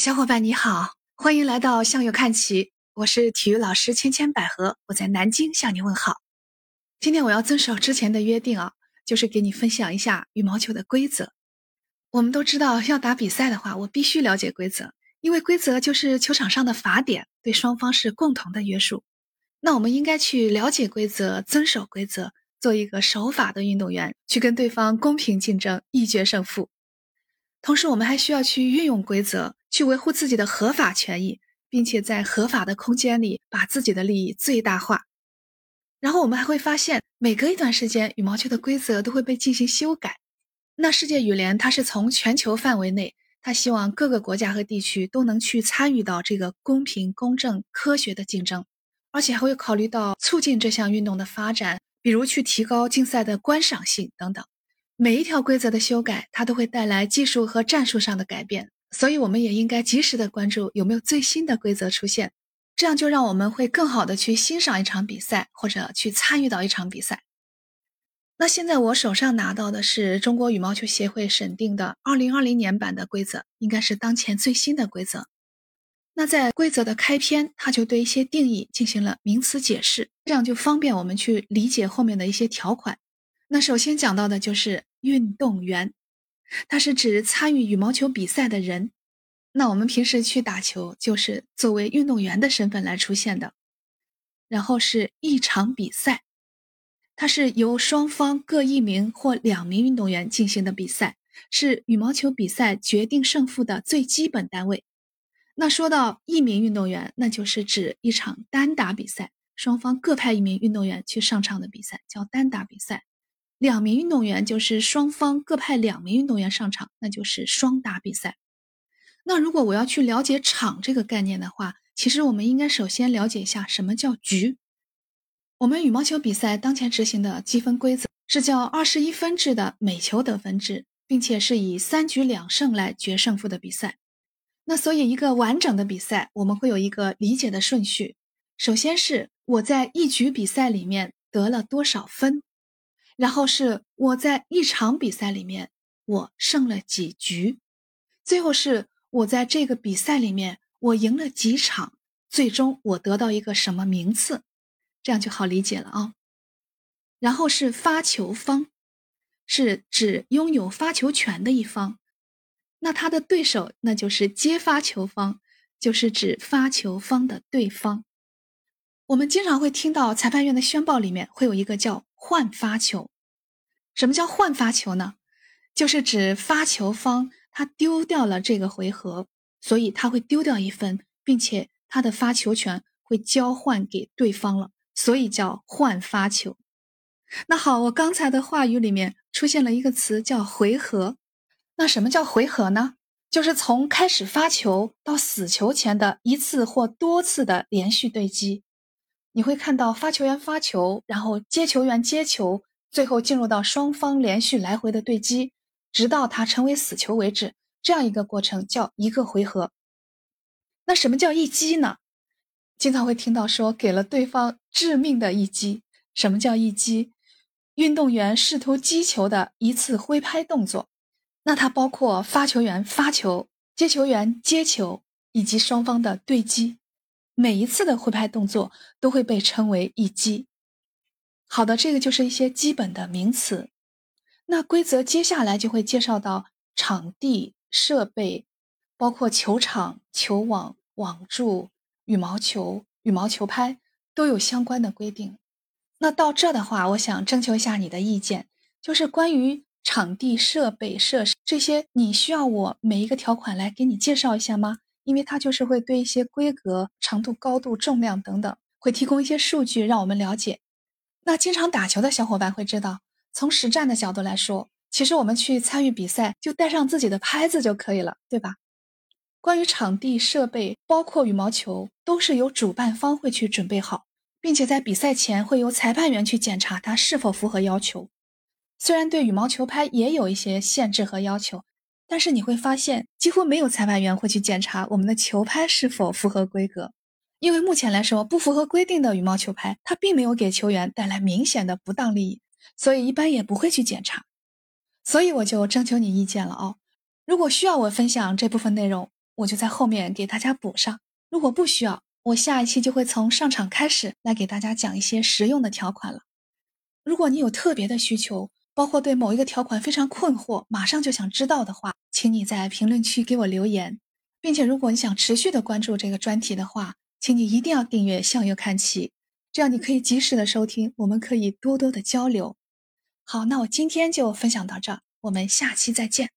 小伙伴你好，欢迎来到向右看齐，我是体育老师千千百合，我在南京向你问好。今天我要遵守之前的约定啊，就是给你分享一下羽毛球的规则。我们都知道，要打比赛的话，我必须了解规则，因为规则就是球场上的法典，对双方是共同的约束。那我们应该去了解规则，遵守规则，做一个守法的运动员，去跟对方公平竞争，一决胜负。同时，我们还需要去运用规则。去维护自己的合法权益，并且在合法的空间里把自己的利益最大化。然后我们还会发现，每隔一段时间，羽毛球的规则都会被进行修改。那世界羽联它是从全球范围内，它希望各个国家和地区都能去参与到这个公平、公正、科学的竞争，而且还会考虑到促进这项运动的发展，比如去提高竞赛的观赏性等等。每一条规则的修改，它都会带来技术和战术上的改变。所以，我们也应该及时的关注有没有最新的规则出现，这样就让我们会更好的去欣赏一场比赛，或者去参与到一场比赛。那现在我手上拿到的是中国羽毛球协会审定的2020年版的规则，应该是当前最新的规则。那在规则的开篇，它就对一些定义进行了名词解释，这样就方便我们去理解后面的一些条款。那首先讲到的就是运动员。它是指参与羽毛球比赛的人，那我们平时去打球就是作为运动员的身份来出现的。然后是一场比赛，它是由双方各一名或两名运动员进行的比赛，是羽毛球比赛决定胜负的最基本单位。那说到一名运动员，那就是指一场单打比赛，双方各派一名运动员去上场的比赛叫单打比赛。两名运动员就是双方各派两名运动员上场，那就是双打比赛。那如果我要去了解场这个概念的话，其实我们应该首先了解一下什么叫局。我们羽毛球比赛当前执行的积分规则是叫二十一分制的每球得分制，并且是以三局两胜来决胜负的比赛。那所以一个完整的比赛，我们会有一个理解的顺序。首先是我在一局比赛里面得了多少分。然后是我在一场比赛里面我胜了几局，最后是我在这个比赛里面我赢了几场，最终我得到一个什么名次，这样就好理解了啊。然后是发球方，是指拥有发球权的一方，那他的对手那就是接发球方，就是指发球方的对方。我们经常会听到裁判员的宣报里面会有一个叫。换发球，什么叫换发球呢？就是指发球方他丢掉了这个回合，所以他会丢掉一分，并且他的发球权会交换给对方了，所以叫换发球。那好，我刚才的话语里面出现了一个词叫回合。那什么叫回合呢？就是从开始发球到死球前的一次或多次的连续对击。你会看到发球员发球，然后接球员接球，最后进入到双方连续来回的对击，直到它成为死球为止。这样一个过程叫一个回合。那什么叫一击呢？经常会听到说给了对方致命的一击。什么叫一击？运动员试图击球的一次挥拍动作。那它包括发球员发球、接球员接球以及双方的对击。每一次的挥拍动作都会被称为一击。好的，这个就是一些基本的名词。那规则接下来就会介绍到场地设备，包括球场、球网、网柱、羽毛球、羽毛球拍都有相关的规定。那到这的话，我想征求一下你的意见，就是关于场地设备设施这些，你需要我每一个条款来给你介绍一下吗？因为它就是会对一些规格、长度、高度、重量等等，会提供一些数据让我们了解。那经常打球的小伙伴会知道，从实战的角度来说，其实我们去参与比赛就带上自己的拍子就可以了，对吧？关于场地设备，包括羽毛球，都是由主办方会去准备好，并且在比赛前会由裁判员去检查它是否符合要求。虽然对羽毛球拍也有一些限制和要求。但是你会发现，几乎没有裁判员会去检查我们的球拍是否符合规格，因为目前来说，不符合规定的羽毛球拍，它并没有给球员带来明显的不当利益，所以一般也不会去检查。所以我就征求你意见了哦。如果需要我分享这部分内容，我就在后面给大家补上。如果不需要，我下一期就会从上场开始来给大家讲一些实用的条款了。如果你有特别的需求，包括对某一个条款非常困惑，马上就想知道的话，请你在评论区给我留言，并且如果你想持续的关注这个专题的话，请你一定要订阅向右看齐，这样你可以及时的收听，我们可以多多的交流。好，那我今天就分享到这，我们下期再见。